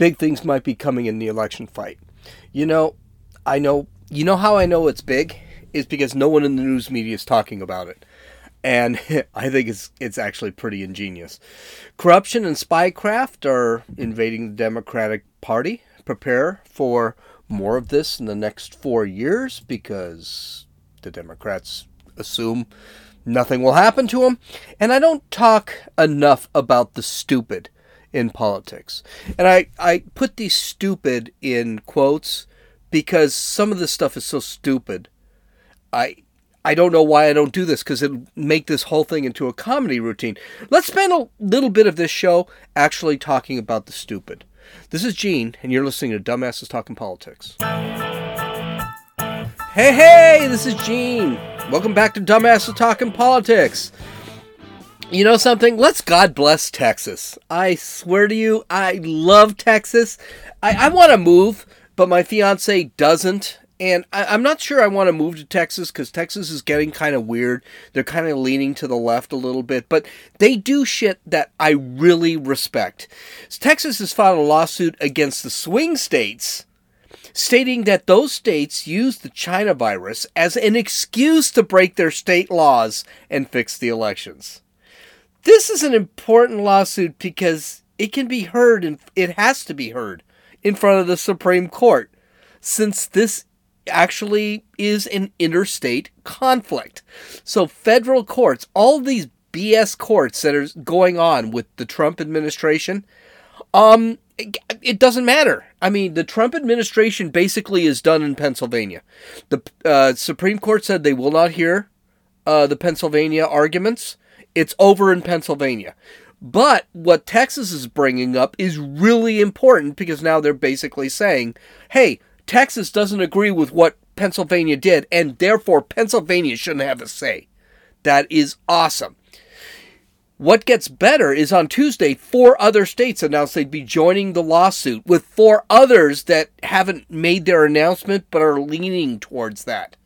big things might be coming in the election fight. You know, I know, you know how I know it's big? Is because no one in the news media is talking about it. And I think it's it's actually pretty ingenious. Corruption and spycraft are invading the Democratic Party. Prepare for more of this in the next four years because the Democrats assume nothing will happen to them. And I don't talk enough about the stupid in politics. And I, I put these stupid in quotes because some of this stuff is so stupid. I I don't know why I don't do this because it'll make this whole thing into a comedy routine. Let's spend a little bit of this show actually talking about the stupid. This is Gene, and you're listening to Dumbasses Talking Politics. Hey, hey, this is Gene. Welcome back to Dumbasses Talking Politics. You know something? Let's God bless Texas. I swear to you, I love Texas. I, I want to move, but my fiance doesn't. And I, am not sure I want to move to Texas because Texas is getting kind of weird. They're kind of leaning to the left a little bit, but they do shit that I really respect. Texas has filed a lawsuit against the swing states, stating that those states used the China virus as an excuse to break their state laws and fix the elections. This is an important lawsuit because it can be heard and it has to be heard in front of the Supreme Court since this actually is an interstate conflict. So, federal courts, all these BS courts that are going on with the Trump administration, um, it, doesn't matter. I mean, the Trump administration basically is done in Pennsylvania. The uh, Supreme Court said they will not hear uh, the Pennsylvania arguments. It's over in Pennsylvania. But what Texas is bringing up is really important because now they're basically saying, hey, Texas doesn't agree with what Pennsylvania did, and therefore Pennsylvania shouldn't have a say. That is awesome. What gets better is on Tuesday, four other states announced they'd be joining the lawsuit, with four others that haven't made their announcement but are leaning towards that.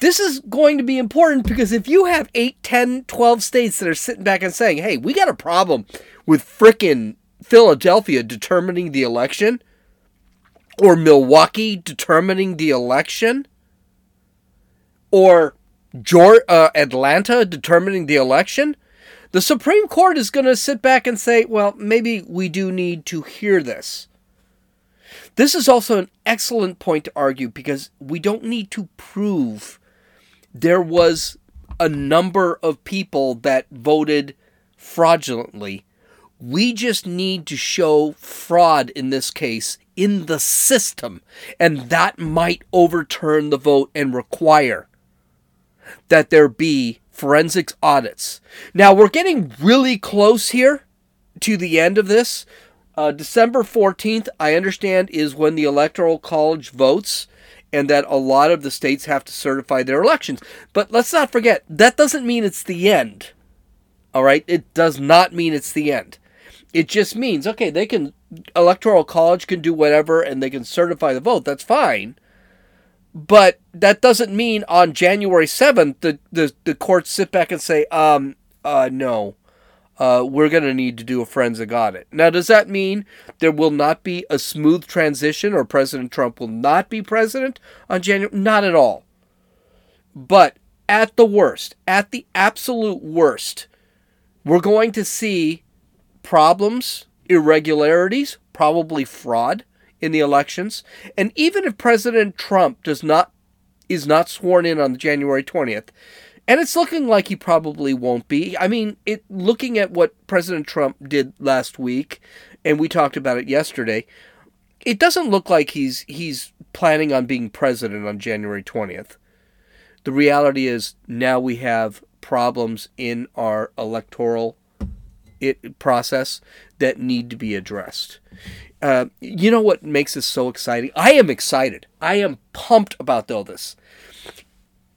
This is going to be important because if you have 8, 10, 12 states that are sitting back and saying, hey, we got a problem with frickin' Philadelphia determining the election, or Milwaukee determining the election, or Georgia, uh, Atlanta determining the election, the Supreme Court is going to sit back and say, well, maybe we do need to hear this. This is also an excellent point to argue because we don't need to prove there was a number of people that voted fraudulently. We just need to show fraud in this case in the system, and that might overturn the vote and require that there be forensics audits. Now, we're getting really close here to the end of this. Uh, December 14th, I understand, is when the Electoral College votes, and that a lot of the states have to certify their elections. But let's not forget, that doesn't mean it's the end. All right? It does not mean it's the end. It just means, okay, they can electoral college can do whatever and they can certify the vote. That's fine. But that doesn't mean on January 7th the, the, the courts sit back and say, um, uh, no, uh, we're going to need to do a forensic audit. Now, does that mean there will not be a smooth transition or President Trump will not be president on January? Not at all. But at the worst, at the absolute worst, we're going to see problems irregularities, probably fraud in the elections. And even if President Trump does not is not sworn in on January 20th, and it's looking like he probably won't be. I mean, it looking at what President Trump did last week, and we talked about it yesterday, it doesn't look like he's he's planning on being president on January 20th. The reality is now we have problems in our electoral it, process that need to be addressed. Uh, you know what makes this so exciting? I am excited. I am pumped about all this.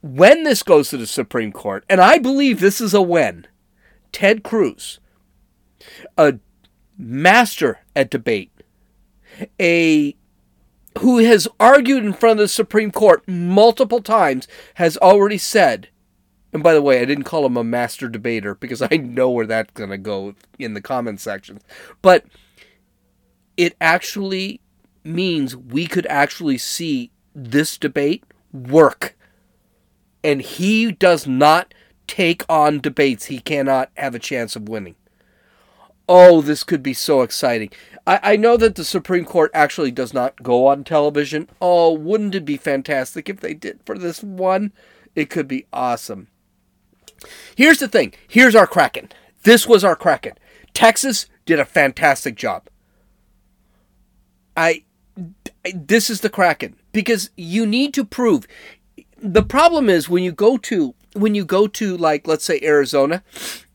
When this goes to the Supreme Court, and I believe this is a when, Ted Cruz, a master at debate, a who has argued in front of the Supreme Court multiple times, has already said and by the way, I didn't call him a master debater because I know where that's going to go in the comment section. But it actually means we could actually see this debate work. And he does not take on debates he cannot have a chance of winning. Oh, this could be so exciting. I, I know that the Supreme Court actually does not go on television. Oh, wouldn't it be fantastic if they did for this one? It could be awesome. Here's the thing. Here's our Kraken. This was our Kraken. Texas did a fantastic job. I this is the Kraken because you need to prove the problem is when you go to when you go to like let's say Arizona,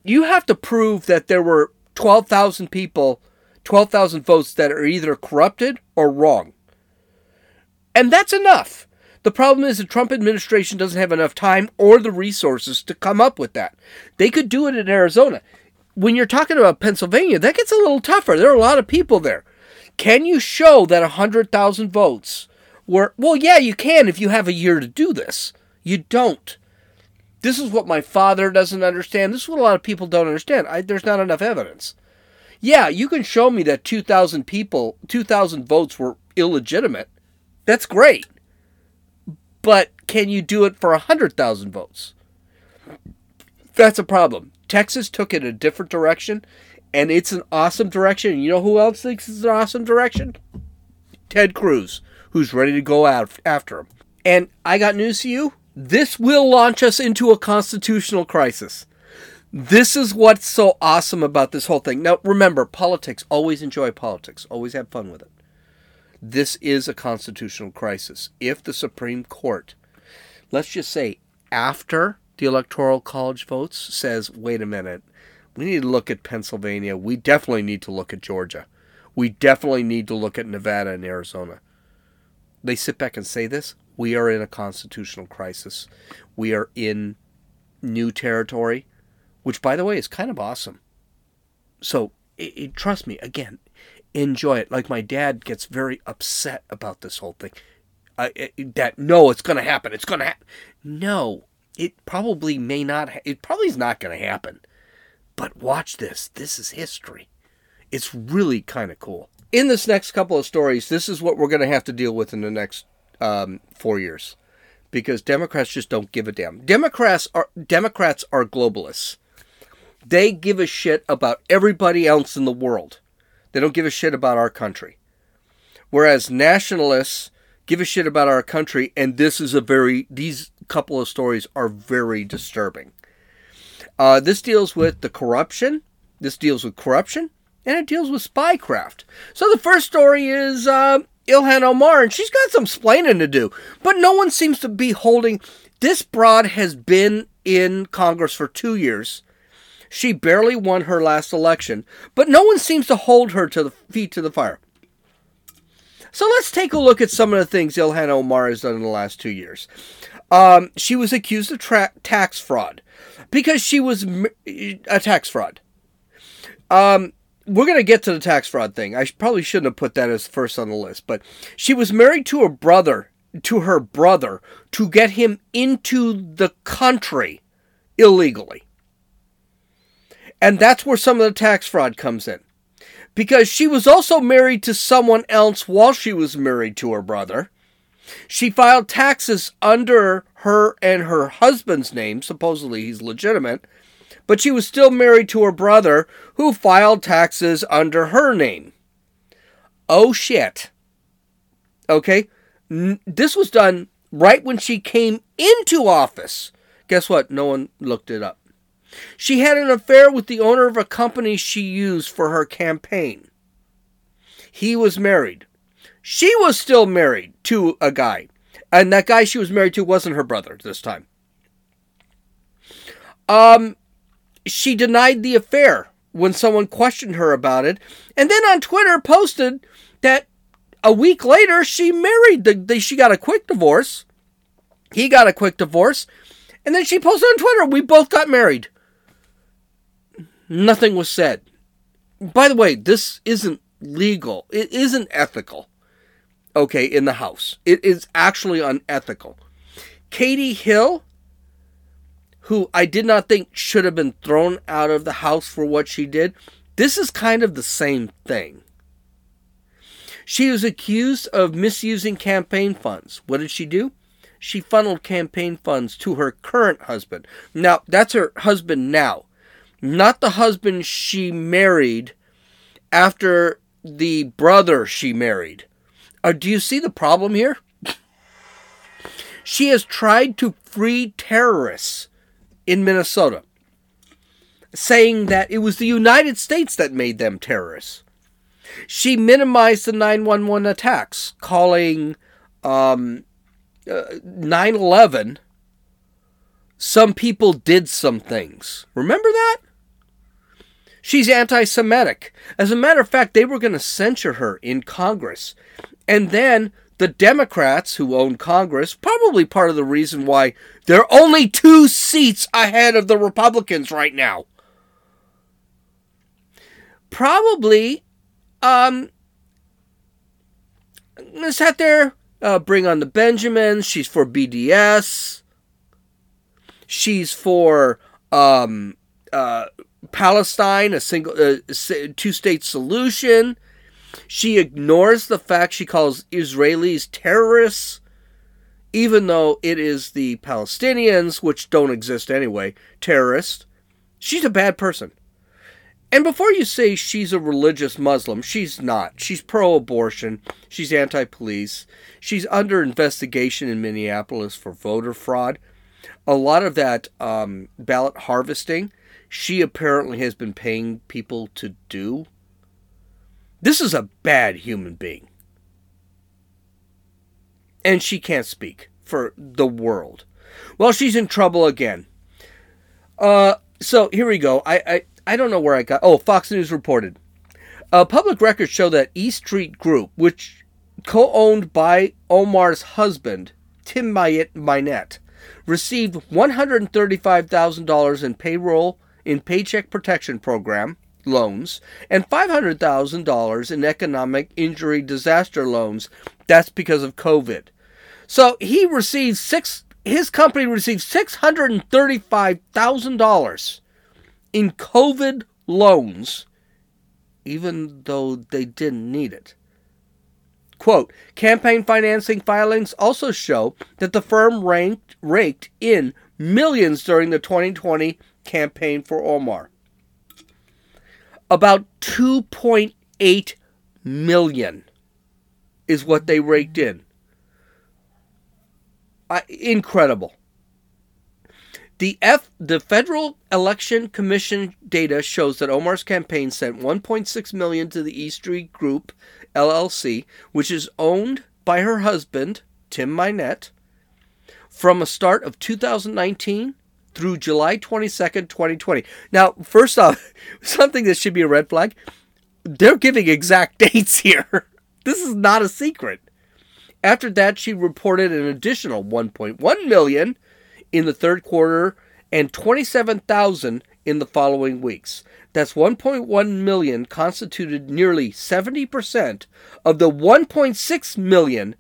you have to prove that there were 12,000 people, 12,000 votes that are either corrupted or wrong. And that's enough. The problem is the Trump administration doesn't have enough time or the resources to come up with that. They could do it in Arizona. When you're talking about Pennsylvania, that gets a little tougher. There are a lot of people there. Can you show that 100,000 votes were. Well, yeah, you can if you have a year to do this. You don't. This is what my father doesn't understand. This is what a lot of people don't understand. I, there's not enough evidence. Yeah, you can show me that 2,000 people, 2,000 votes were illegitimate. That's great. But can you do it for 100,000 votes? That's a problem. Texas took it a different direction, and it's an awesome direction. You know who else thinks it's an awesome direction? Ted Cruz, who's ready to go out after him. And I got news to you this will launch us into a constitutional crisis. This is what's so awesome about this whole thing. Now, remember, politics, always enjoy politics, always have fun with it. This is a constitutional crisis. If the Supreme Court, let's just say after the Electoral College votes, says, wait a minute, we need to look at Pennsylvania, we definitely need to look at Georgia, we definitely need to look at Nevada and Arizona. They sit back and say this, we are in a constitutional crisis. We are in new territory, which, by the way, is kind of awesome. So, it, it, trust me, again, enjoy it. Like my dad gets very upset about this whole thing. Uh, it, that no, it's going to happen. It's going to happen. No, it probably may not. Ha- it probably is not going to happen. But watch this. This is history. It's really kind of cool. In this next couple of stories, this is what we're going to have to deal with in the next um, four years because Democrats just don't give a damn. Democrats are Democrats are globalists. They give a shit about everybody else in the world. They don't give a shit about our country. Whereas nationalists give a shit about our country, and this is a very these couple of stories are very disturbing. Uh, this deals with the corruption. This deals with corruption, and it deals with spycraft. So the first story is uh, Ilhan Omar, and she's got some splaining to do. But no one seems to be holding. This broad has been in Congress for two years. She barely won her last election, but no one seems to hold her to the feet to the fire. So let's take a look at some of the things Ilhan Omar has done in the last two years. Um, she was accused of tra- tax fraud because she was a tax fraud. Um, we're going to get to the tax fraud thing. I probably shouldn't have put that as first on the list, but she was married to her brother, to her brother, to get him into the country illegally. And that's where some of the tax fraud comes in. Because she was also married to someone else while she was married to her brother. She filed taxes under her and her husband's name, supposedly he's legitimate, but she was still married to her brother, who filed taxes under her name. Oh shit. Okay? N- this was done right when she came into office. Guess what? No one looked it up. She had an affair with the owner of a company she used for her campaign. He was married. She was still married to a guy. And that guy she was married to wasn't her brother this time. Um, she denied the affair when someone questioned her about it, and then on Twitter posted that a week later she married the, the she got a quick divorce. He got a quick divorce, and then she posted on Twitter, "We both got married." Nothing was said. By the way, this isn't legal. It isn't ethical. Okay, in the house. It is actually unethical. Katie Hill who I did not think should have been thrown out of the house for what she did, this is kind of the same thing. She was accused of misusing campaign funds. What did she do? She funneled campaign funds to her current husband. Now, that's her husband now, not the husband she married after the brother she married. Uh, do you see the problem here? She has tried to free terrorists in Minnesota, saying that it was the United States that made them terrorists. She minimized the 911 attacks, calling um, uh, 9 11 some people did some things. Remember that? She's anti Semitic. As a matter of fact, they were going to censure her in Congress. And then the Democrats who own Congress, probably part of the reason why they're only two seats ahead of the Republicans right now. Probably um sat there, uh, bring on the Benjamins. She's for BDS. She's for um, uh, Palestine, a single uh, two state solution. She ignores the fact she calls Israelis terrorists, even though it is the Palestinians, which don't exist anyway, terrorists. She's a bad person. And before you say she's a religious Muslim, she's not. She's pro abortion. She's anti police. She's under investigation in Minneapolis for voter fraud. A lot of that um, ballot harvesting, she apparently has been paying people to do. This is a bad human being. And she can't speak for the world. Well, she's in trouble again. Uh, so here we go. I, I I don't know where I got. Oh, Fox News reported. Uh, public records show that East Street Group, which co-owned by Omar's husband, Tim Mynett, received $135,000 in payroll in Paycheck Protection Program loans and $500,000 in economic injury disaster loans. That's because of COVID. So he received six. His company received six hundred and thirty-five thousand dollars in COVID loans, even though they didn't need it. Quote, campaign financing filings also show that the firm ranked, raked in millions during the 2020 campaign for Omar. About 2.8 million is what they raked in. Uh, incredible. The F the Federal Election Commission data shows that Omar's campaign sent 1.6 million to the E Street Group LLC, which is owned by her husband, Tim Mynett, from a start of 2019 through July 22nd, 2020. Now, first off, something that should be a red flag, they're giving exact dates here. this is not a secret. After that, she reported an additional 1.1 million in the third quarter and 27,000 in the following weeks. That's 1.1 million constituted nearly 70% of the 1.6 million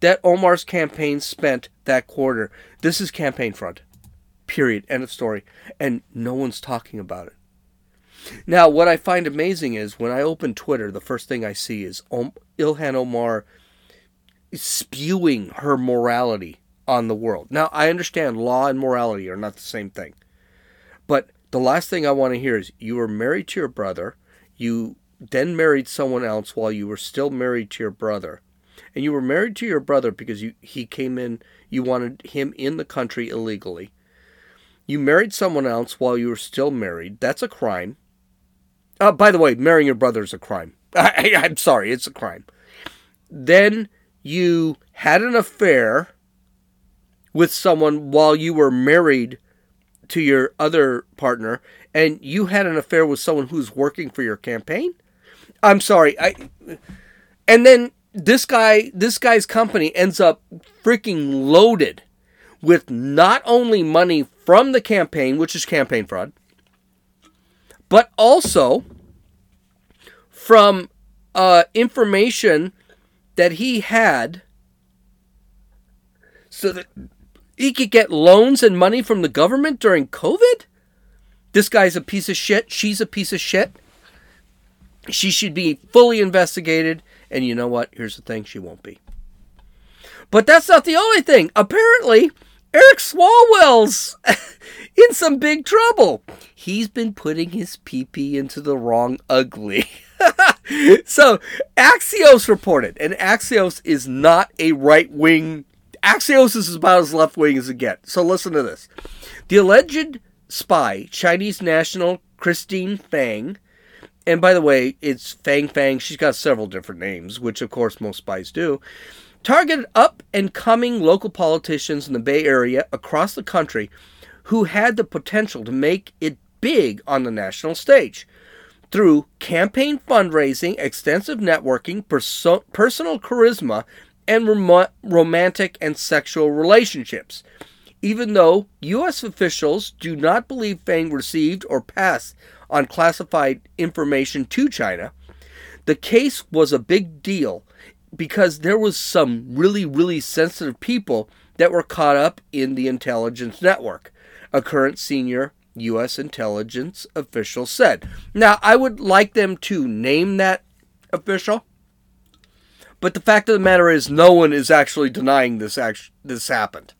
that Omar's campaign spent that quarter. This is campaign fraud. Period. End of story. And no one's talking about it. Now, what I find amazing is when I open Twitter, the first thing I see is Ilhan Omar spewing her morality on the world. Now, I understand law and morality are not the same thing. But the last thing I want to hear is you were married to your brother, you then married someone else while you were still married to your brother. And you were married to your brother because you he came in you wanted him in the country illegally. You married someone else while you were still married. That's a crime. Uh, by the way, marrying your brother is a crime. I, I'm sorry, it's a crime. Then you had an affair with someone while you were married to your other partner and you had an affair with someone who's working for your campaign? I'm sorry. I and then this guy this guy's company ends up freaking loaded with not only money from the campaign, which is campaign fraud, but also from uh, information that he had so that he could get loans and money from the government during COVID? This guy's a piece of shit. She's a piece of shit. She should be fully investigated And you know what? Here's the thing she won't be. But that's not the only thing. Apparently, Eric Swalwell's in some big trouble. He's been putting his PP into the wrong ugly. so, Axios reported, and Axios is not a right wing. Axios is about as left wing as it gets. So, listen to this. The alleged spy, Chinese national Christine Fang, and by the way, it's Fang Fang. She's got several different names, which of course most spies do targeted up and coming local politicians in the Bay Area across the country who had the potential to make it big on the national stage. Through campaign fundraising, extensive networking, perso- personal charisma, and rom- romantic and sexual relationships. Even though U.S. officials do not believe Fang received or passed on classified information to China, the case was a big deal because there was some really really sensitive people that were caught up in the intelligence network a current senior US intelligence official said. Now i would like them to name that official but the fact of the matter is no one is actually denying this act- this happened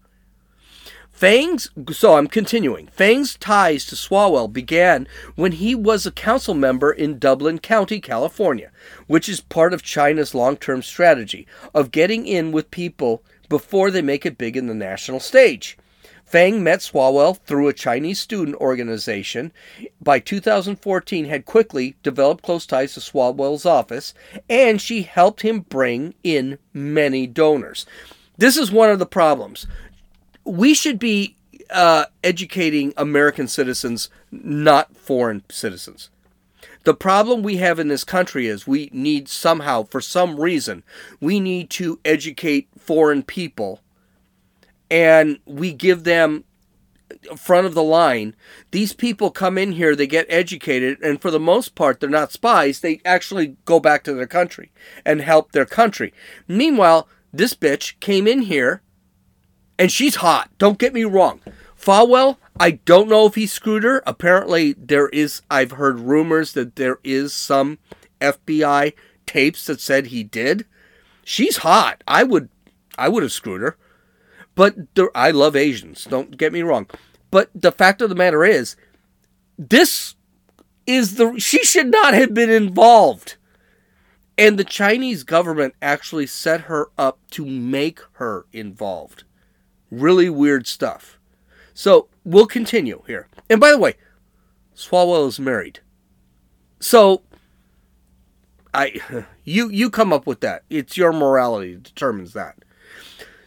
Fang's, so I'm continuing. Fang's ties to Swalwell began when he was a council member in Dublin County, California, which is part of China's long term strategy of getting in with people before they make it big in the national stage. Fang met Swalwell through a Chinese student organization. By 2014, had quickly developed close ties to Swalwell's office, and she helped him bring in many donors. This is one of the problems we should be uh, educating American citizens, not foreign citizens. The problem we have in this country is we need somehow, for some reason, we need to educate foreign people and we give them front of the line. These people come in here, they get educated, and for the most part, they're not spies. They actually go back to their country and help their country. Meanwhile, this bitch came in here and she's hot. Don't get me wrong. Swalwell, I don't know if he screwed her. Apparently, there is. I've heard rumors that there is some FBI tapes that said he did. She's hot. I would, I would have screwed her. But there, I love Asians. Don't get me wrong. But the fact of the matter is, this is the. She should not have been involved. And the Chinese government actually set her up to make her involved. Really weird stuff. So we'll continue here. And by the way, Swalwell is married. So I you you come up with that. It's your morality that determines that.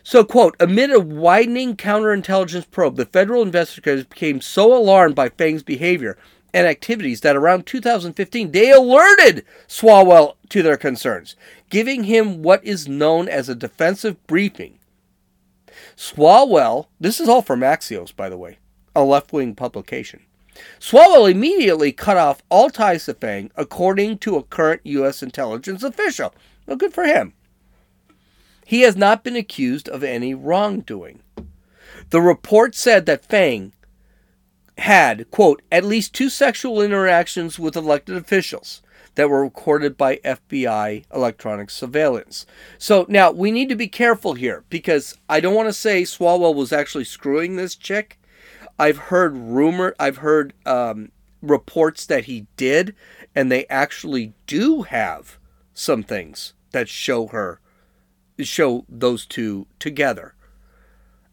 So, quote, amid a widening counterintelligence probe, the federal investigators became so alarmed by Fang's behavior and activities that around 2015 they alerted Swalwell to their concerns, giving him what is known as a defensive briefing Swalwell, this is all from Axios, by the way, a left wing publication. Swalwell immediately cut off all ties to Fang, according to a current U.S. intelligence official. Well, good for him. He has not been accused of any wrongdoing. The report said that Fang had, quote, at least two sexual interactions with elected officials that were recorded by FBI electronic surveillance. So now we need to be careful here because I don't want to say Swalwell was actually screwing this chick. I've heard rumor, I've heard um, reports that he did, and they actually do have some things that show her, show those two together.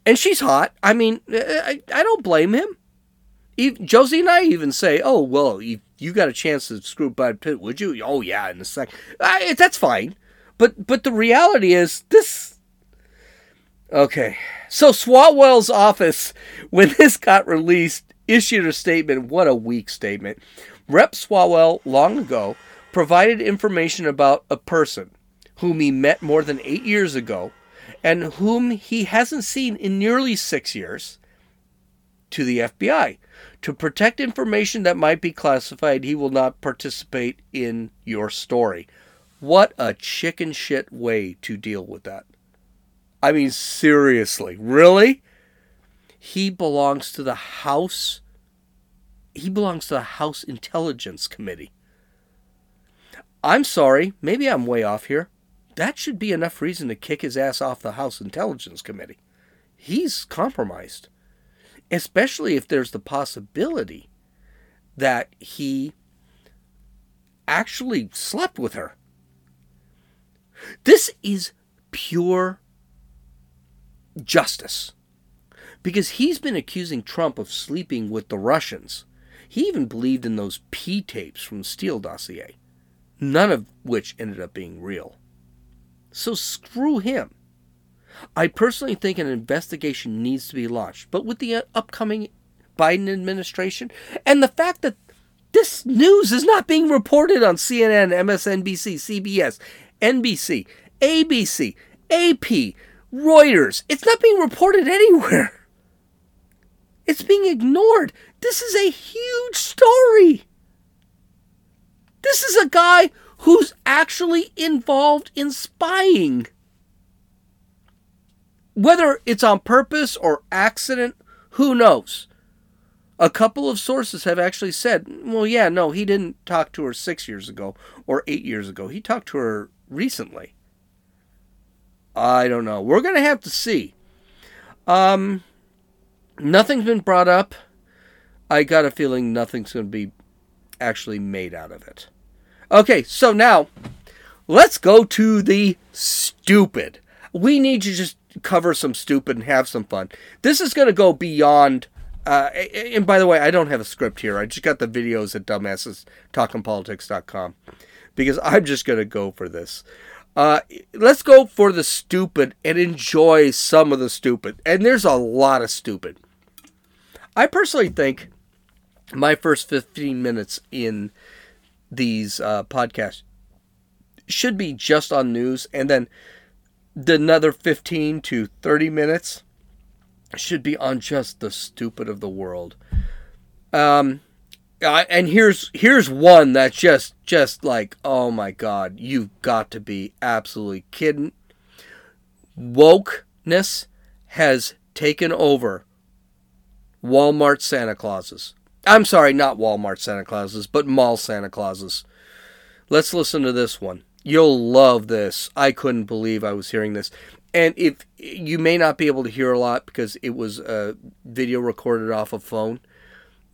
And she's hot. I mean, I, I don't blame him. Even, Josie and I even say, "Oh well, you got a chance to screw Brad Pitt, would you?" Oh yeah, in a sec. I, that's fine, but but the reality is this. Okay, so Swalwell's office, when this got released, issued a statement. What a weak statement. Rep Swalwell long ago provided information about a person whom he met more than eight years ago and whom he hasn't seen in nearly six years to the FBI. To protect information that might be classified, he will not participate in your story. What a chicken shit way to deal with that. I mean, seriously, really? He belongs to the House. He belongs to the House Intelligence Committee. I'm sorry, maybe I'm way off here, that should be enough reason to kick his ass off the House Intelligence Committee. He's compromised, especially if there's the possibility that he actually slept with her. This is pure justice because he's been accusing Trump of sleeping with the Russians. He even believed in those P tapes from the Steele dossier, none of which ended up being real. So screw him. I personally think an investigation needs to be launched, but with the uh, upcoming Biden administration and the fact that this news is not being reported on CNN, MSNBC, CBS, NBC, ABC, AP, Reuters. It's not being reported anywhere. It's being ignored. This is a huge story. This is a guy who's actually involved in spying. Whether it's on purpose or accident, who knows? A couple of sources have actually said, well, yeah, no, he didn't talk to her six years ago or eight years ago. He talked to her recently. I don't know. We're going to have to see. Um, nothing's been brought up. I got a feeling nothing's going to be actually made out of it. Okay, so now let's go to the stupid. We need to just cover some stupid and have some fun. This is going to go beyond uh, and by the way, I don't have a script here. I just got the videos at dumbassestalkingpolitics.com because I'm just going to go for this. Uh, let's go for the stupid and enjoy some of the stupid. And there's a lot of stupid. I personally think my first 15 minutes in these uh, podcasts should be just on news, and then the another 15 to 30 minutes should be on just the stupid of the world. Um, and here's here's one that's just just like oh my god, you've got to be absolutely kidding. Wokeness has taken over Walmart Santa Clauses. I'm sorry, not Walmart Santa Clauses, but mall Santa Clauses. Let's listen to this one. You'll love this. I couldn't believe I was hearing this and if you may not be able to hear a lot because it was a video recorded off a phone,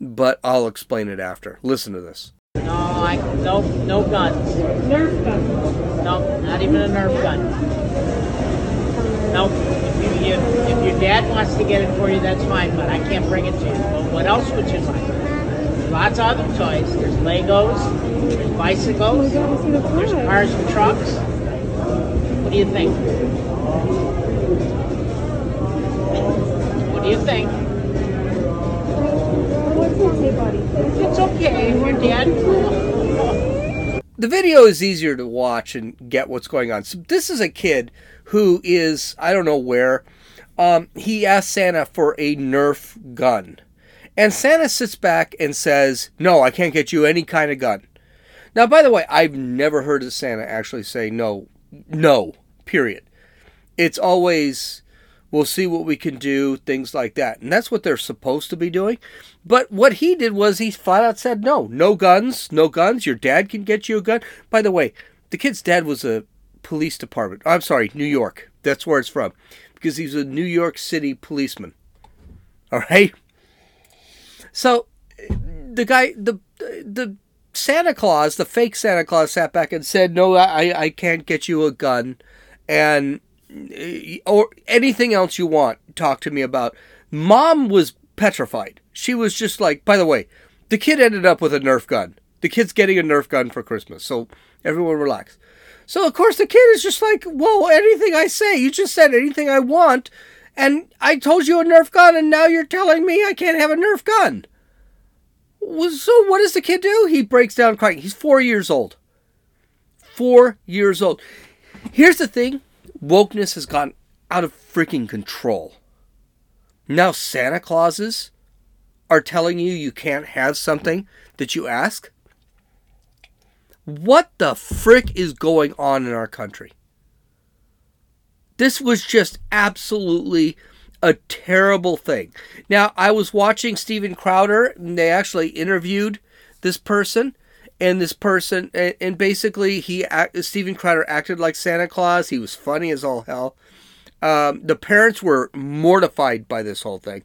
but I'll explain it after. Listen to this. No, I no no guns. Nerf gun. No, not even a Nerf gun. No, if, you, if your dad wants to get it for you, that's fine, but I can't bring it to you. But what else would you like? Lots of other toys. There's Legos. There's bicycles. There's cars and trucks. What do you think? What do you think? It's okay. We're dead. The video is easier to watch and get what's going on. So this is a kid who is I don't know where. Um, he asked Santa for a Nerf gun, and Santa sits back and says, "No, I can't get you any kind of gun." Now, by the way, I've never heard of Santa actually say no, no, period. It's always We'll see what we can do, things like that. And that's what they're supposed to be doing. But what he did was he flat out said, no, no guns, no guns. Your dad can get you a gun. By the way, the kid's dad was a police department. I'm sorry, New York. That's where it's from. Because he's a New York City policeman. All right? So the guy, the, the, Santa Claus, the fake Santa Claus, sat back and said, "No, I, I can't get you a gun," and eh, or anything else you want, talk to me about. Mom was petrified. She was just like, by the way, the kid ended up with a Nerf gun. The kid's getting a Nerf gun for Christmas. So everyone relax. So of course the kid is just like, whoa, anything I say, you just said anything I want, and I told you a Nerf gun, and now you're telling me I can't have a Nerf gun. So what does the kid do? He breaks down crying. He's four years old. Four years old. Here's the thing wokeness has gotten out of freaking control. Now Santa Clauses are telling you you can't have something that you ask? What the frick is going on in our country? This was just absolutely a terrible thing. Now, I was watching Steven Crowder, and they actually interviewed this person, and this person, and, basically he, Steven Crowder acted like Santa Claus. He was funny as all hell. Um, the parents were mortified by this whole thing,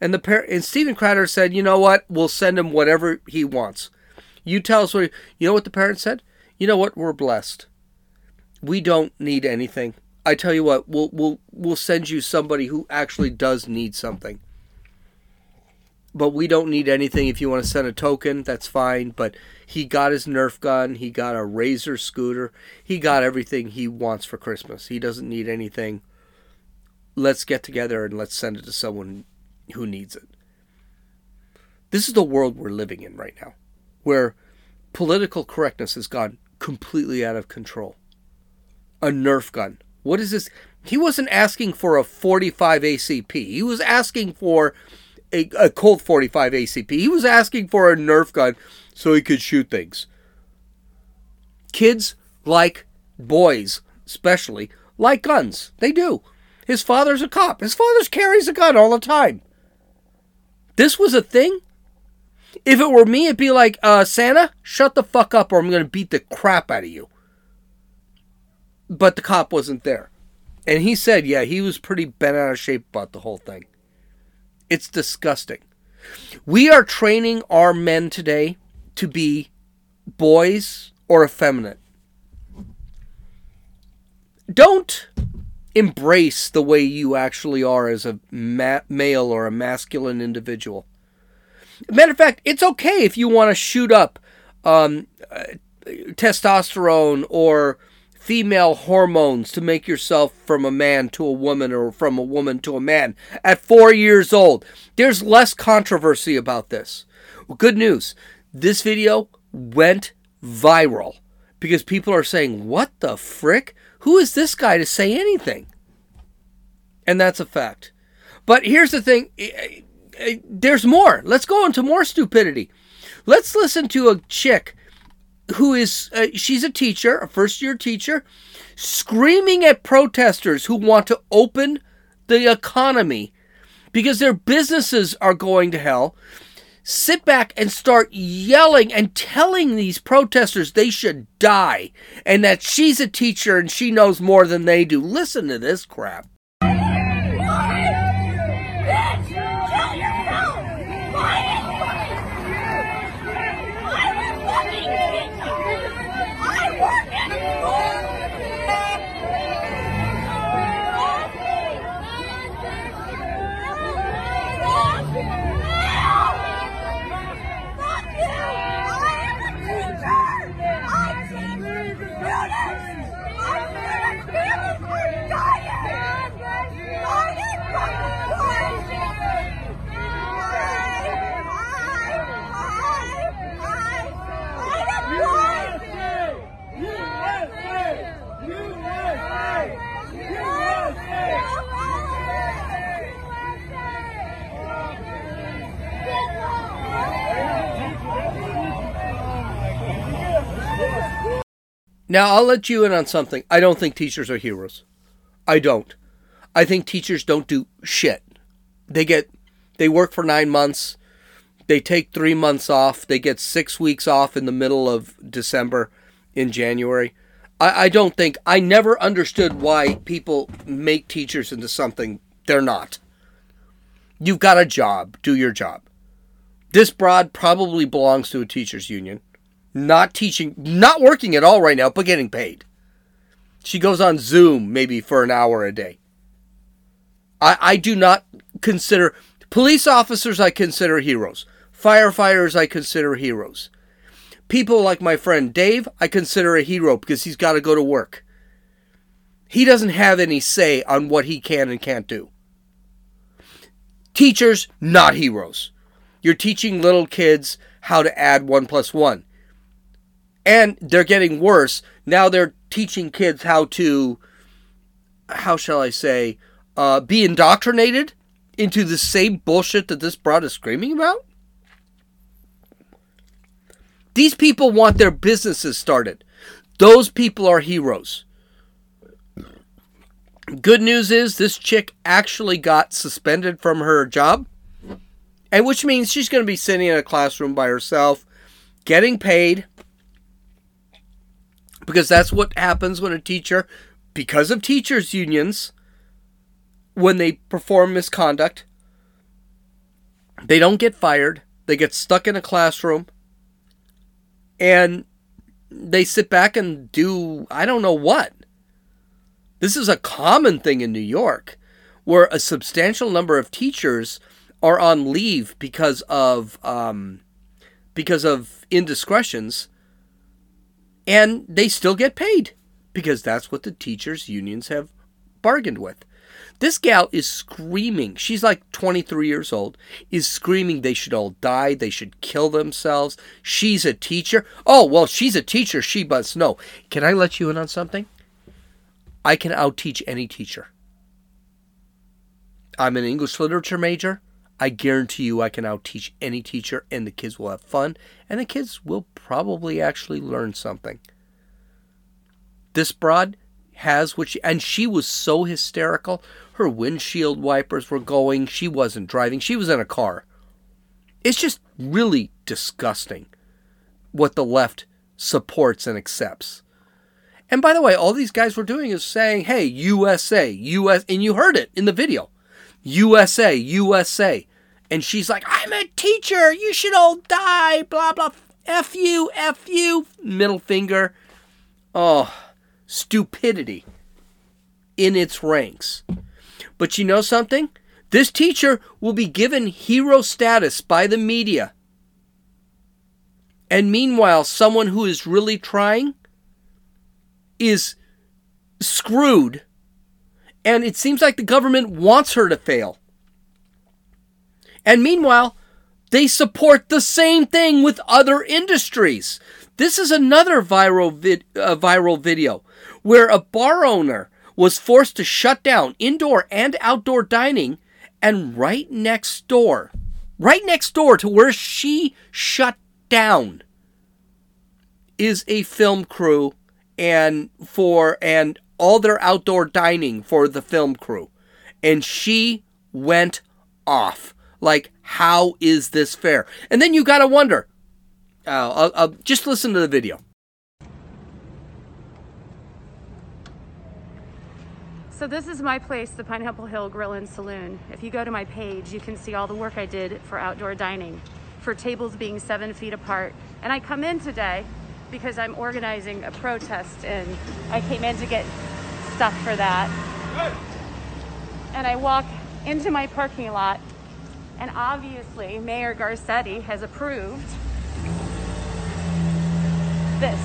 and the par- and Steven Crowder said, "You know what? We'll send him whatever he wants. You tell us what." He, you know what the parents said? You know what? We're blessed. We don't need anything. I tell you what, we'll we'll we'll send you somebody who actually does need something. But we don't need anything. If you want to send a token, that's fine. But he got his Nerf gun. He got a Razor scooter. He got everything he wants for Christmas. He doesn't need anything. Let's get together and let's send it to someone who needs it. This is the world we're living in right now, where political correctness has gone completely out of control. A Nerf gun. What is this? He wasn't asking for a 45 ACP. He was asking for a, a Colt 45 ACP. He was asking for a Nerf gun so he could shoot things. Kids like boys, especially, like guns. They do. His father's a cop. His father carries a gun all the time. This was a thing. If it were me, it'd be like, uh, Santa, shut the fuck up or I'm going to beat the crap out of you. But the cop wasn't there. And he said, yeah, he was pretty bent out of shape about the whole thing. It's disgusting. We are training our men today to be boys or effeminate. Don't embrace the way you actually are as a ma- male or a masculine individual. Matter of fact, it's okay if you want to shoot up um, uh, testosterone or female hormones to make yourself from a man to a woman or from a woman to a man at four years old. There's less controversy about this. Well, good news this video went viral because people are saying, What the frick? Who is this guy to say anything? And that's a fact. But here's the thing there's more. Let's go into more stupidity. Let's listen to a chick who is uh, she's a teacher, a first year teacher, screaming at protesters who want to open the economy because their businesses are going to hell. Sit back and start yelling and telling these protesters they should die and that she's a teacher and she knows more than they do. Listen to this crap. Now, I'll let you in on something. I don't think teachers are heroes. I don't. I think teachers don't do shit. They get, they work for nine months. They take three months off. They get six weeks off in the middle of December in January. I, I don't think, I never understood why people make teachers into something they're not. You've got a job. Do your job. This broad probably belongs to a teachers union not teaching, not working at all right now, but getting paid. She goes on Zoom maybe for an hour a day. I, I do not consider police officers, I consider heroes. Firefighters, I consider heroes. People like my friend Dave, I consider a hero because he's got to go to work. He doesn't have any say on what he can and can't do. Teachers, not heroes. You're teaching little kids how to add one plus one and they're getting worse. Now they're teaching kids how to, how shall I say, uh, be indoctrinated into the same bullshit that this broad is screaming about. These people want their businesses started. Those people are heroes. Good news is this chick actually got suspended from her job, and which means she's going to be sitting in a classroom by herself, getting paid Because that's what happens when a teacher, because of teachers' unions, when they perform misconduct, they don't get fired. They get stuck in a classroom and they sit back and do I don't know what. This is a common thing in New York where a substantial number of teachers are on leave because of um, because of indiscretions and they still get paid because that's what the teachers unions have bargained with. This gal is screaming. She's like 23 years old, is screaming they should all die, they should kill themselves. She's a teacher. Oh, well, she's a teacher, she must know. Can I let you in on something? I can outteach any teacher. I'm an English literature major. I guarantee you I can outteach any teacher and the kids will have fun and the kids will probably actually learn something. This broad has what she and she was so hysterical. Her windshield wipers were going. She wasn't driving. She was in a car. It's just really disgusting what the left supports and accepts. And by the way, all these guys were doing is saying, "Hey, USA, US," and you heard it in the video. USA, USA. And she's like, "I'm a teacher. You should all die." Blah blah. F you, F you. Middle finger. Oh, stupidity in its ranks. But you know something? This teacher will be given hero status by the media. And meanwhile, someone who is really trying is screwed. And it seems like the government wants her to fail. And meanwhile, they support the same thing with other industries. This is another viral vid- uh, viral video where a bar owner was forced to shut down indoor and outdoor dining, and right next door, right next door to where she shut down, is a film crew and for and all their outdoor dining for the film crew. And she went off. Like, how is this fair? And then you gotta wonder. Uh, I'll, I'll just listen to the video. So this is my place, the Pineapple Hill Grill and Saloon. If you go to my page, you can see all the work I did for outdoor dining, for tables being seven feet apart. And I come in today because I'm organizing a protest and I came in to get stuff for that. And I walk into my parking lot and obviously Mayor Garcetti has approved this.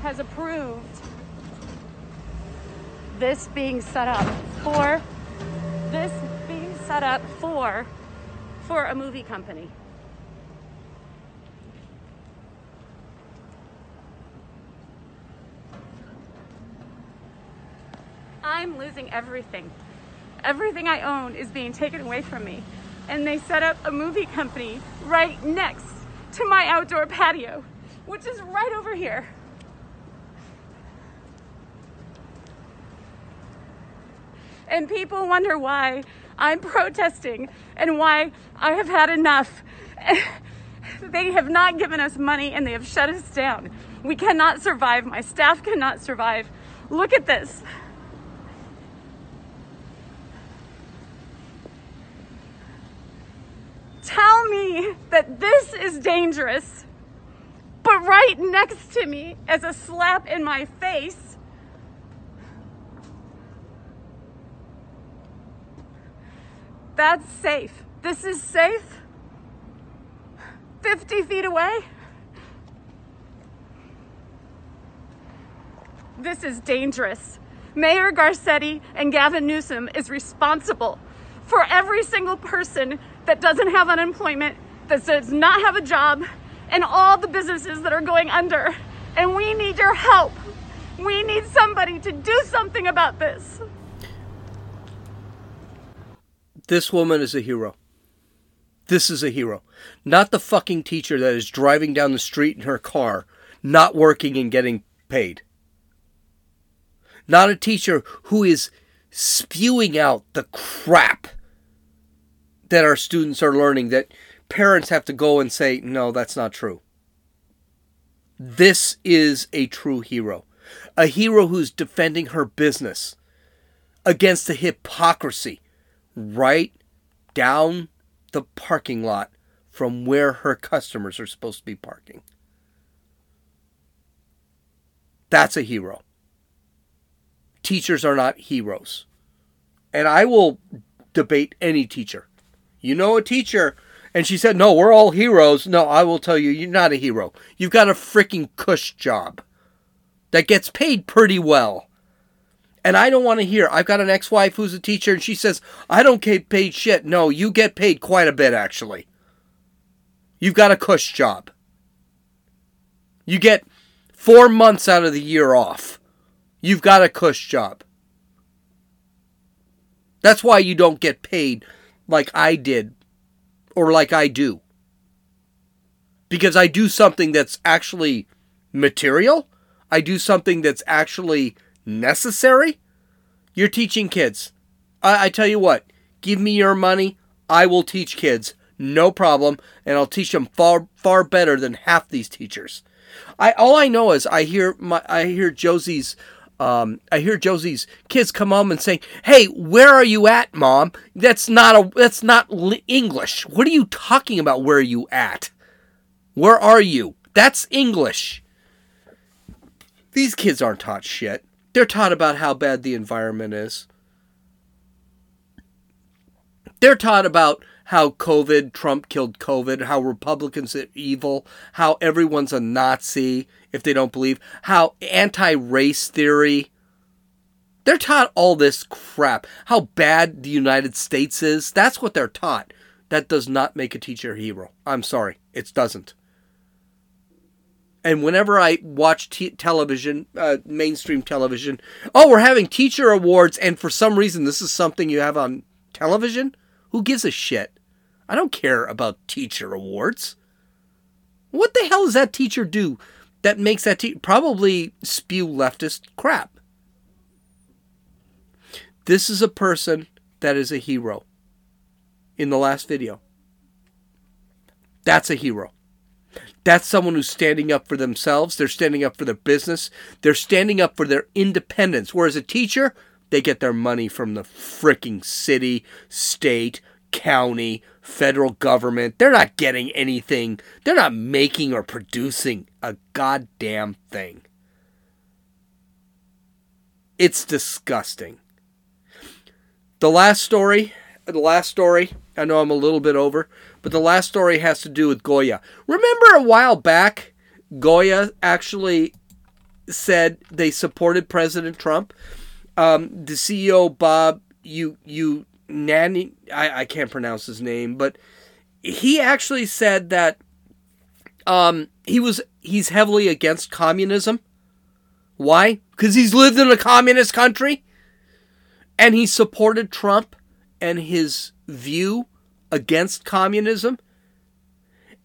Has approved this being set up for this being set up for for a movie company. I'm losing everything. Everything I own is being taken away from me. And they set up a movie company right next to my outdoor patio, which is right over here. and people wonder why I'm protesting and why I have had enough. they have not given us money and they have shut us down. We cannot survive. My staff cannot survive. Look at this. Me that this is dangerous, but right next to me, as a slap in my face, That's safe. This is safe. 50 feet away. This is dangerous. Mayor Garcetti and Gavin Newsom is responsible for every single person that doesn't have unemployment, that does not have a job, and all the businesses that are going under. And we need your help. We need somebody to do something about this. This woman is a hero. This is a hero. Not the fucking teacher that is driving down the street in her car, not working and getting paid. Not a teacher who is spewing out the crap that our students are learning that parents have to go and say, no, that's not true. This is a true hero. A hero who's defending her business against the hypocrisy right down the parking lot from where her customers are supposed to be parking. That's a hero. Teachers are not heroes. And I will debate any teacher. You know a teacher, and she said, No, we're all heroes. No, I will tell you, you're not a hero. You've got a freaking cush job that gets paid pretty well. And I don't want to hear, I've got an ex wife who's a teacher, and she says, I don't get paid shit. No, you get paid quite a bit, actually. You've got a cush job. You get four months out of the year off. You've got a cush job. That's why you don't get paid like I did or like I do. Because I do something that's actually material, I do something that's actually necessary. You're teaching kids. I, I tell you what, give me your money, I will teach kids no problem, and I'll teach them far far better than half these teachers. I all I know is I hear my I hear Josie's um, I hear Josie's kids come home and saying, "Hey, where are you at, mom? That's not a that's not English. What are you talking about? Where are you at? Where are you? That's English." These kids aren't taught shit. They're taught about how bad the environment is. They're taught about how COVID, Trump killed COVID, how Republicans are evil, how everyone's a Nazi if they don't believe, how anti race theory. They're taught all this crap. How bad the United States is. That's what they're taught. That does not make a teacher a hero. I'm sorry. It doesn't. And whenever I watch t- television, uh, mainstream television, oh, we're having teacher awards, and for some reason this is something you have on television? Who gives a shit? I don't care about teacher awards. What the hell does that teacher do that makes that teacher probably spew leftist crap? This is a person that is a hero in the last video. That's a hero. That's someone who's standing up for themselves. They're standing up for their business. They're standing up for their independence. Whereas a teacher, they get their money from the freaking city, state, county, federal government. They're not getting anything. They're not making or producing a goddamn thing. It's disgusting. The last story, the last story, I know I'm a little bit over, but the last story has to do with Goya. Remember a while back, Goya actually said they supported President Trump um, the CEO Bob you you Nanny I, I can't pronounce his name, but he actually said that um, he was he's heavily against communism. Why? Because he's lived in a communist country, and he supported Trump and his view against communism.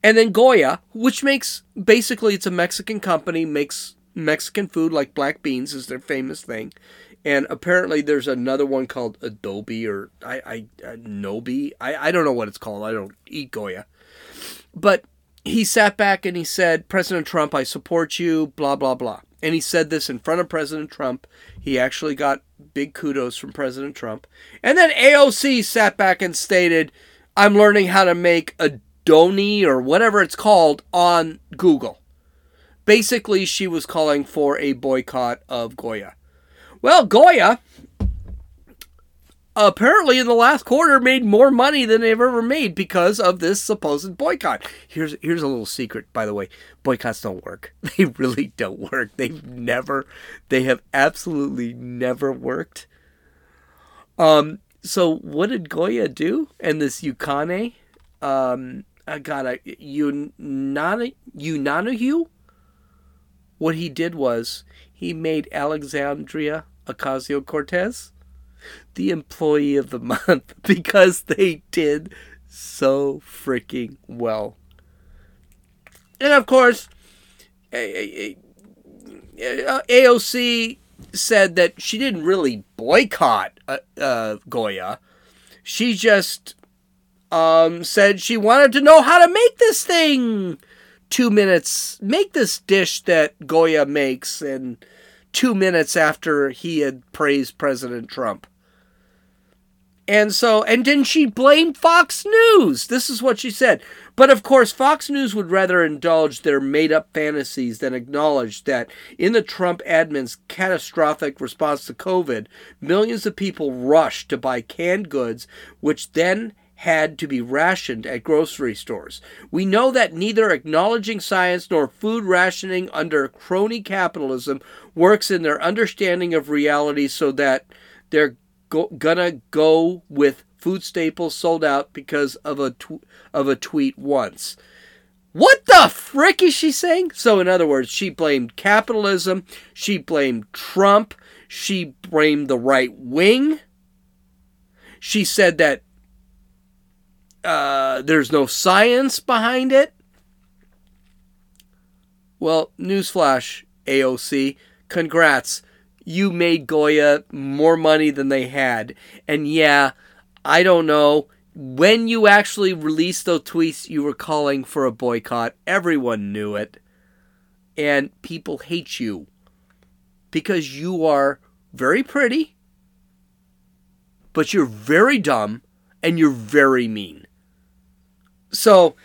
And then Goya, which makes basically it's a Mexican company, makes Mexican food like black beans is their famous thing and apparently there's another one called Adobe or I I uh, Nobi. I I don't know what it's called. I don't eat Goya, but he sat back and he said, President Trump, I support you. Blah blah blah. And he said this in front of President Trump. He actually got big kudos from President Trump. And then AOC sat back and stated, I'm learning how to make a Doni or whatever it's called on Google. Basically, she was calling for a boycott of Goya. Well, Goya apparently in the last quarter made more money than they've ever made because of this supposed boycott. Here's here's a little secret, by the way. Boycotts don't work. They really don't work. They've never they have absolutely never worked. Um so what did Goya do? And this Yukane um I got a Unana Unanahu? What he did was he made Alexandria Ocasio Cortez the employee of the month because they did so freaking well. And of course, AOC said that she didn't really boycott uh, uh, Goya. She just um, said she wanted to know how to make this thing two minutes, make this dish that Goya makes in two minutes after he had praised President Trump. And so, and then she blamed Fox News. This is what she said. But of course, Fox News would rather indulge their made up fantasies than acknowledge that in the Trump admin's catastrophic response to COVID, millions of people rushed to buy canned goods, which then had to be rationed at grocery stores. We know that neither acknowledging science nor food rationing under crony capitalism works in their understanding of reality so that they're go- gonna go with food staples sold out because of a tw- of a tweet once. What the frick is she saying? So in other words, she blamed capitalism, she blamed Trump, she blamed the right wing. She said that uh, there's no science behind it. Well, newsflash, AOC, congrats. You made Goya more money than they had. And yeah, I don't know. When you actually released those tweets, you were calling for a boycott. Everyone knew it. And people hate you because you are very pretty, but you're very dumb and you're very mean. So,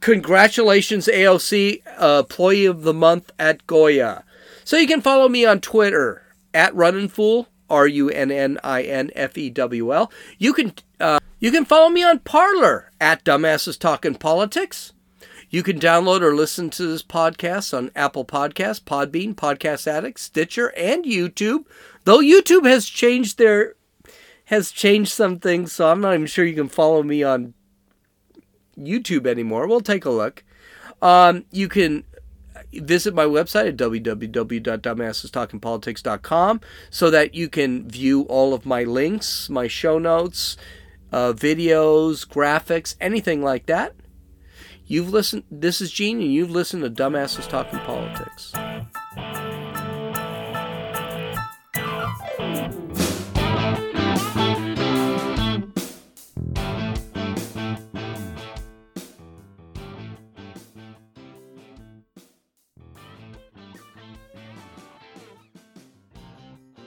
congratulations, AOC, uh, Employee of the Month at Goya. So you can follow me on Twitter at Runninfewl, R U N N I N F E W L. You can uh, you can follow me on Parler at Dumbasses Talking Politics. You can download or listen to this podcast on Apple Podcasts, Podbean, Podcast Addict, Stitcher, and YouTube. Though YouTube has changed their has changed some things, so I'm not even sure you can follow me on YouTube anymore. We'll take a look. Um, you can visit my website at www.dumbassestalkingpolitics.com so that you can view all of my links, my show notes, uh, videos, graphics, anything like that. You've listened. This is Gene, and you've listened to Dumbasses Talking Politics.